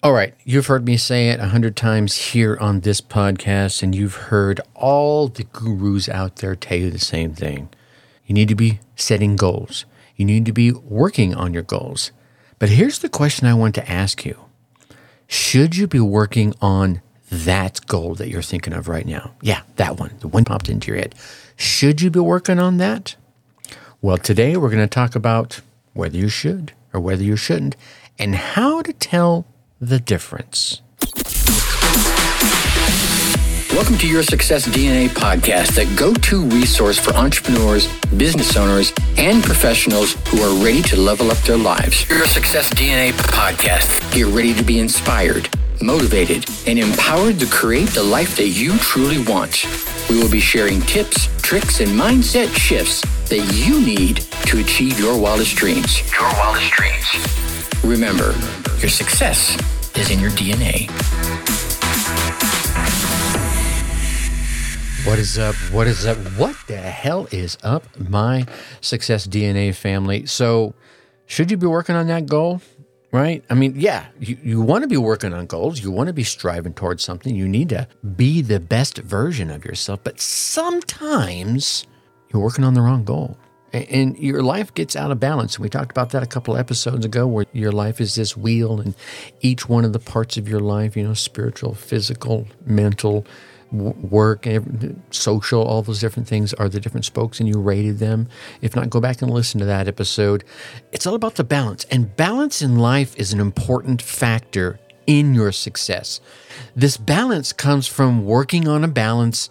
All right, you've heard me say it a hundred times here on this podcast, and you've heard all the gurus out there tell you the same thing. You need to be setting goals. You need to be working on your goals. But here's the question I want to ask you. Should you be working on that goal that you're thinking of right now? Yeah, that one, the one popped into your head. Should you be working on that? Well, today we're going to talk about whether you should or whether you shouldn't and how to tell the difference. Welcome to your Success DNA podcast, the go to resource for entrepreneurs, business owners, and professionals who are ready to level up their lives. Your Success DNA podcast. Get ready to be inspired, motivated, and empowered to create the life that you truly want. We will be sharing tips, tricks, and mindset shifts that you need to achieve your wildest dreams. Your wildest dreams. Remember, your success is in your DNA. What is up? What is up? What the hell is up, my Success DNA family? So, should you be working on that goal? Right? I mean, yeah, you, you want to be working on goals. You want to be striving towards something. You need to be the best version of yourself. But sometimes you're working on the wrong goal and your life gets out of balance. We talked about that a couple episodes ago, where your life is this wheel, and each one of the parts of your life, you know, spiritual, physical, mental, work, social, all those different things are the different spokes, and you rated them. If not, go back and listen to that episode. It's all about the balance, and balance in life is an important factor in your success. This balance comes from working on a balance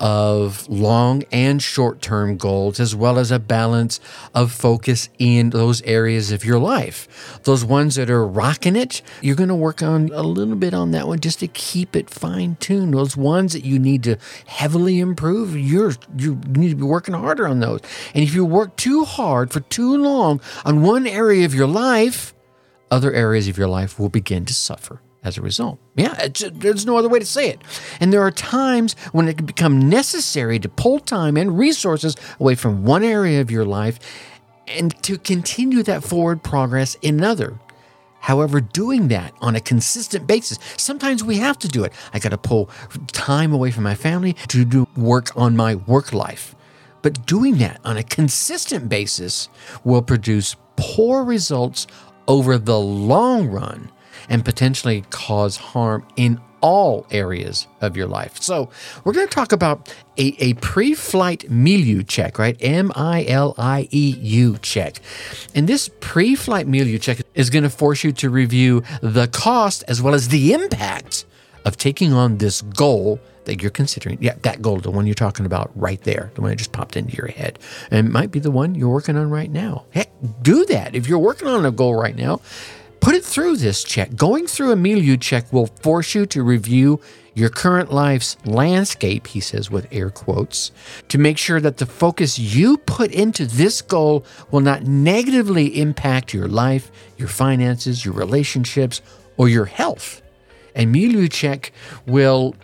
of long and short term goals, as well as a balance of focus in those areas of your life. Those ones that are rocking it, you're going to work on a little bit on that one just to keep it fine tuned. Those ones that you need to heavily improve, you're, you need to be working harder on those. And if you work too hard for too long on one area of your life, other areas of your life will begin to suffer as a result. Yeah, there's no other way to say it. And there are times when it can become necessary to pull time and resources away from one area of your life and to continue that forward progress in another. However, doing that on a consistent basis, sometimes we have to do it. I got to pull time away from my family to do work on my work life. But doing that on a consistent basis will produce poor results over the long run and potentially cause harm in all areas of your life. So, we're going to talk about a, a pre flight milieu check, right? M I L I E U check. And this pre flight milieu check is going to force you to review the cost as well as the impact of taking on this goal that you're considering. Yeah, that goal, the one you're talking about right there, the one that just popped into your head. And it might be the one you're working on right now. Heck, do that. If you're working on a goal right now, Put it through this check. Going through a milieu check will force you to review your current life's landscape, he says with air quotes, to make sure that the focus you put into this goal will not negatively impact your life, your finances, your relationships, or your health. And milieu check will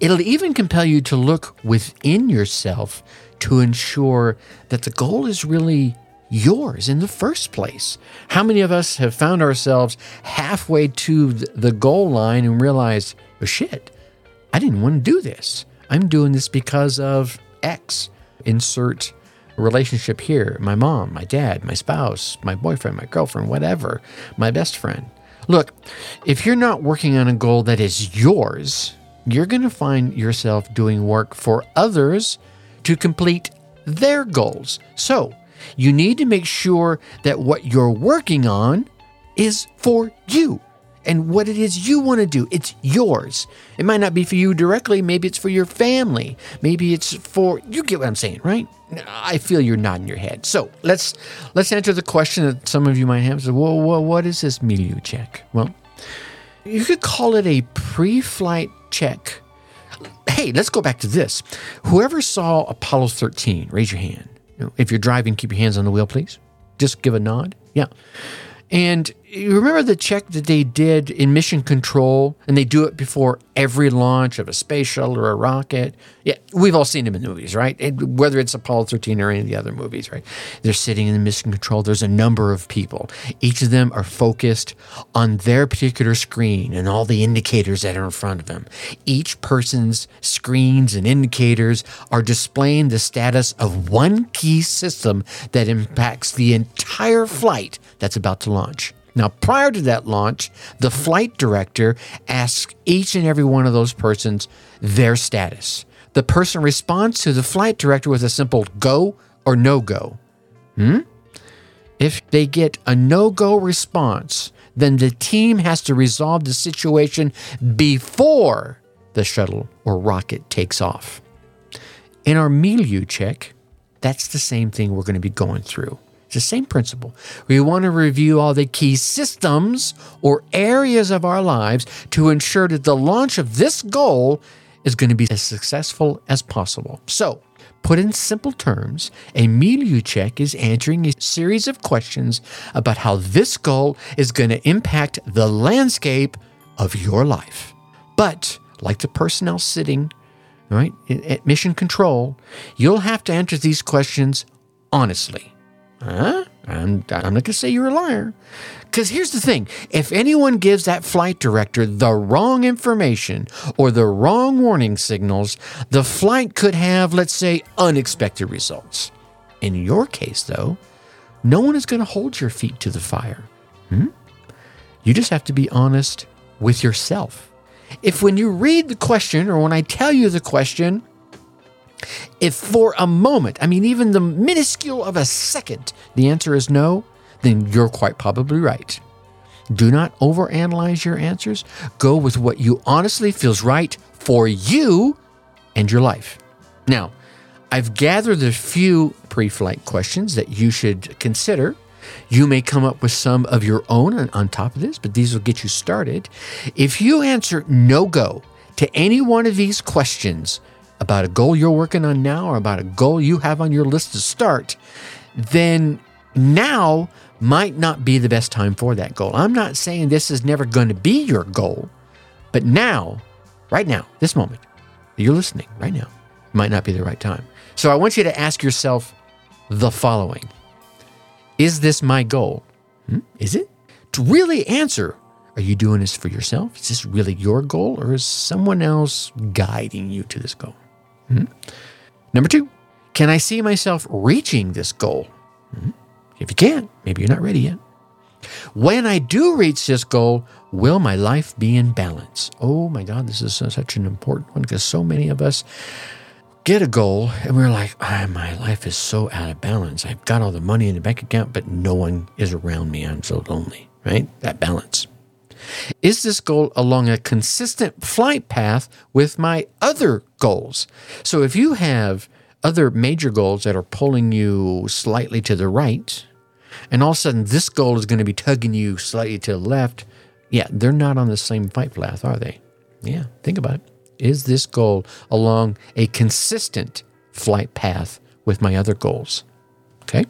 it'll even compel you to look within yourself to ensure that the goal is really yours in the first place? How many of us have found ourselves halfway to the goal line and realized, oh shit, I didn't want to do this. I'm doing this because of X. Insert relationship here my mom, my dad, my spouse, my boyfriend, my girlfriend, whatever, my best friend. Look, if you're not working on a goal that is yours, you're going to find yourself doing work for others to complete their goals. So, you need to make sure that what you're working on is for you and what it is you want to do. It's yours. It might not be for you directly. Maybe it's for your family. Maybe it's for you. Get what I'm saying, right? I feel you're nodding your head. So let's let's answer the question that some of you might have. So, well, well what is this milieu check? Well, you could call it a pre-flight check. Hey, let's go back to this. Whoever saw Apollo 13, raise your hand. If you're driving, keep your hands on the wheel, please. Just give a nod. Yeah. And you remember the check that they did in Mission Control, and they do it before every launch of a space shuttle or a rocket. Yeah, we've all seen them in the movies, right? And whether it's Apollo 13 or any of the other movies, right? They're sitting in the Mission Control. There's a number of people. Each of them are focused on their particular screen and all the indicators that are in front of them. Each person's screens and indicators are displaying the status of one key system that impacts the entire flight that's about to launch. Now, prior to that launch, the flight director asks each and every one of those persons their status. The person responds to the flight director with a simple go or no go. Hmm? If they get a no go response, then the team has to resolve the situation before the shuttle or rocket takes off. In our milieu check, that's the same thing we're going to be going through. It's the same principle. We want to review all the key systems or areas of our lives to ensure that the launch of this goal is going to be as successful as possible. So, put in simple terms, a milieu check is answering a series of questions about how this goal is going to impact the landscape of your life. But, like the personnel sitting right at mission control, you'll have to answer these questions honestly. Huh? I'm, I'm not going to say you're a liar. Because here's the thing if anyone gives that flight director the wrong information or the wrong warning signals, the flight could have, let's say, unexpected results. In your case, though, no one is going to hold your feet to the fire. Hmm? You just have to be honest with yourself. If when you read the question or when I tell you the question, if for a moment, I mean, even the minuscule of a second, the answer is no, then you're quite probably right. Do not overanalyze your answers. Go with what you honestly feels right for you and your life. Now, I've gathered a few pre flight questions that you should consider. You may come up with some of your own on top of this, but these will get you started. If you answer no go to any one of these questions, about a goal you're working on now or about a goal you have on your list to start, then now might not be the best time for that goal. I'm not saying this is never going to be your goal, but now, right now, this moment, you're listening right now, might not be the right time. So I want you to ask yourself the following Is this my goal? Hmm? Is it? To really answer, are you doing this for yourself? Is this really your goal, or is someone else guiding you to this goal? Hmm? Number two, can I see myself reaching this goal? Hmm? If you can't, maybe you're not ready yet. When I do reach this goal, will my life be in balance? Oh my God, this is such an important one because so many of us get a goal and we're like, oh, my life is so out of balance. I've got all the money in the bank account, but no one is around me. I'm so lonely, right? That balance. Is this goal along a consistent flight path with my other goals? So if you have other major goals that are pulling you slightly to the right, and all of a sudden this goal is going to be tugging you slightly to the left, yeah, they're not on the same flight path, are they? Yeah, think about it. Is this goal along a consistent flight path with my other goals? Okay.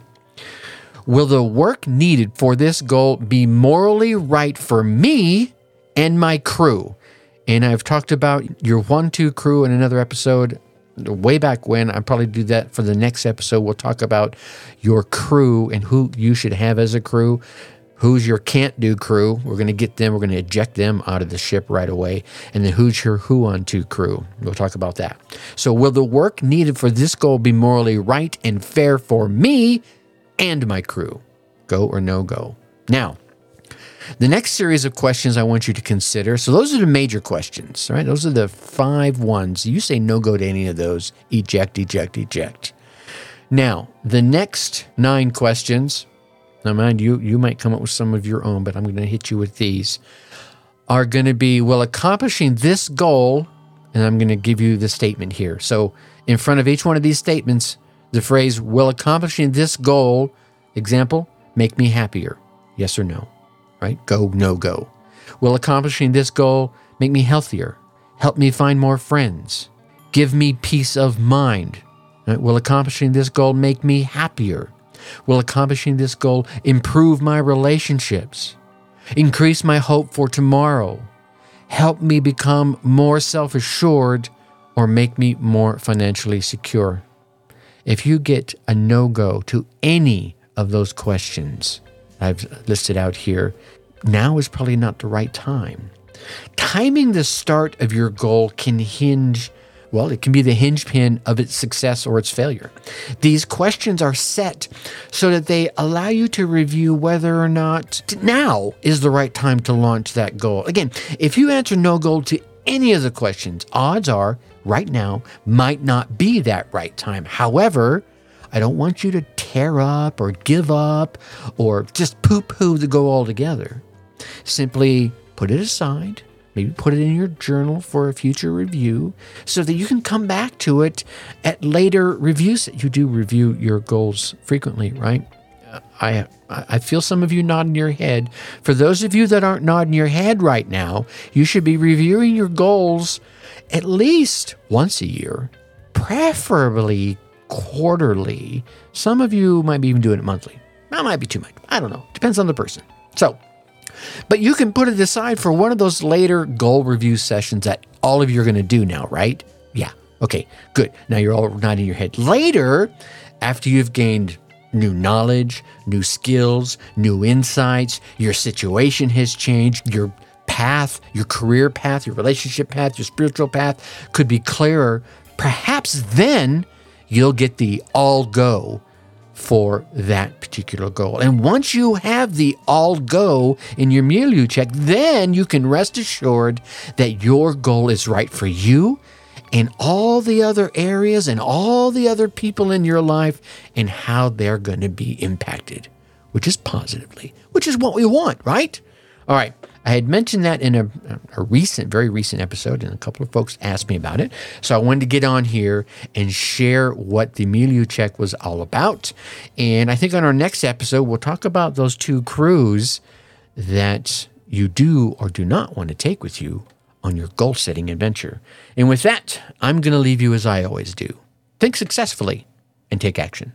Will the work needed for this goal be morally right for me and my crew? And I've talked about your one, two crew in another episode way back when. I'll probably do that for the next episode. We'll talk about your crew and who you should have as a crew. Who's your can't do crew? We're going to get them, we're going to eject them out of the ship right away. And then who's your who on to crew? We'll talk about that. So, will the work needed for this goal be morally right and fair for me and my crew. Go or no go. Now, the next series of questions I want you to consider. So those are the major questions, right? Those are the five ones. You say no go to any of those, eject, eject, eject. Now, the next nine questions, now mind you, you might come up with some of your own, but I'm going to hit you with these, are going to be, well, accomplishing this goal, and I'm going to give you the statement here. So in front of each one of these statements, the phrase, will accomplishing this goal, example, make me happier? Yes or no? Right? Go, no go. Will accomplishing this goal make me healthier? Help me find more friends? Give me peace of mind? Right? Will accomplishing this goal make me happier? Will accomplishing this goal improve my relationships? increase my hope for tomorrow, help me become more self assured, or make me more financially secure. If you get a no go to any of those questions I've listed out here, now is probably not the right time. Timing the start of your goal can hinge, well, it can be the hinge pin of its success or its failure. These questions are set so that they allow you to review whether or not now is the right time to launch that goal. Again, if you answer no goal to any of the questions, odds are right now might not be that right time. However, I don't want you to tear up or give up or just poo poo the goal altogether. Simply put it aside, maybe put it in your journal for a future review so that you can come back to it at later reviews. You do review your goals frequently, right? I I feel some of you nodding your head. For those of you that aren't nodding your head right now, you should be reviewing your goals at least once a year, preferably quarterly. Some of you might be even doing it monthly. That might be too much. I don't know. Depends on the person. So, but you can put it aside for one of those later goal review sessions that all of you are going to do now, right? Yeah. Okay, good. Now you're all nodding your head. Later, after you've gained new knowledge, new skills, new insights, your situation has changed, your path, your career path, your relationship path, your spiritual path could be clearer. Perhaps then you'll get the all go for that particular goal. And once you have the all go in your milieu check, then you can rest assured that your goal is right for you and all the other areas and all the other people in your life and how they're going to be impacted, which is positively, which is what we want, right? All right. I had mentioned that in a, a, recent, very recent episode, and a couple of folks asked me about it. So I wanted to get on here and share what the milieu check was all about. And I think on our next episode, we'll talk about those two crews that you do or do not want to take with you on your goal setting adventure. And with that, I'm going to leave you as I always do think successfully and take action.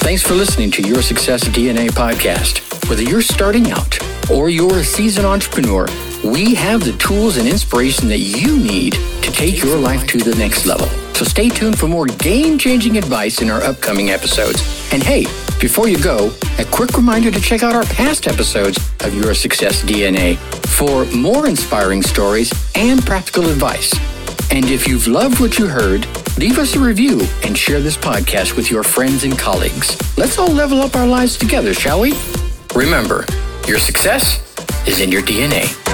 Thanks for listening to Your Success DNA podcast. Whether you're starting out or you're a seasoned entrepreneur, we have the tools and inspiration that you need to take your life to the next level. So stay tuned for more game changing advice in our upcoming episodes. And hey, before you go, a quick reminder to check out our past episodes of Your Success DNA for more inspiring stories and practical advice. And if you've loved what you heard, leave us a review and share this podcast with your friends and colleagues. Let's all level up our lives together, shall we? Remember, your success is in your DNA.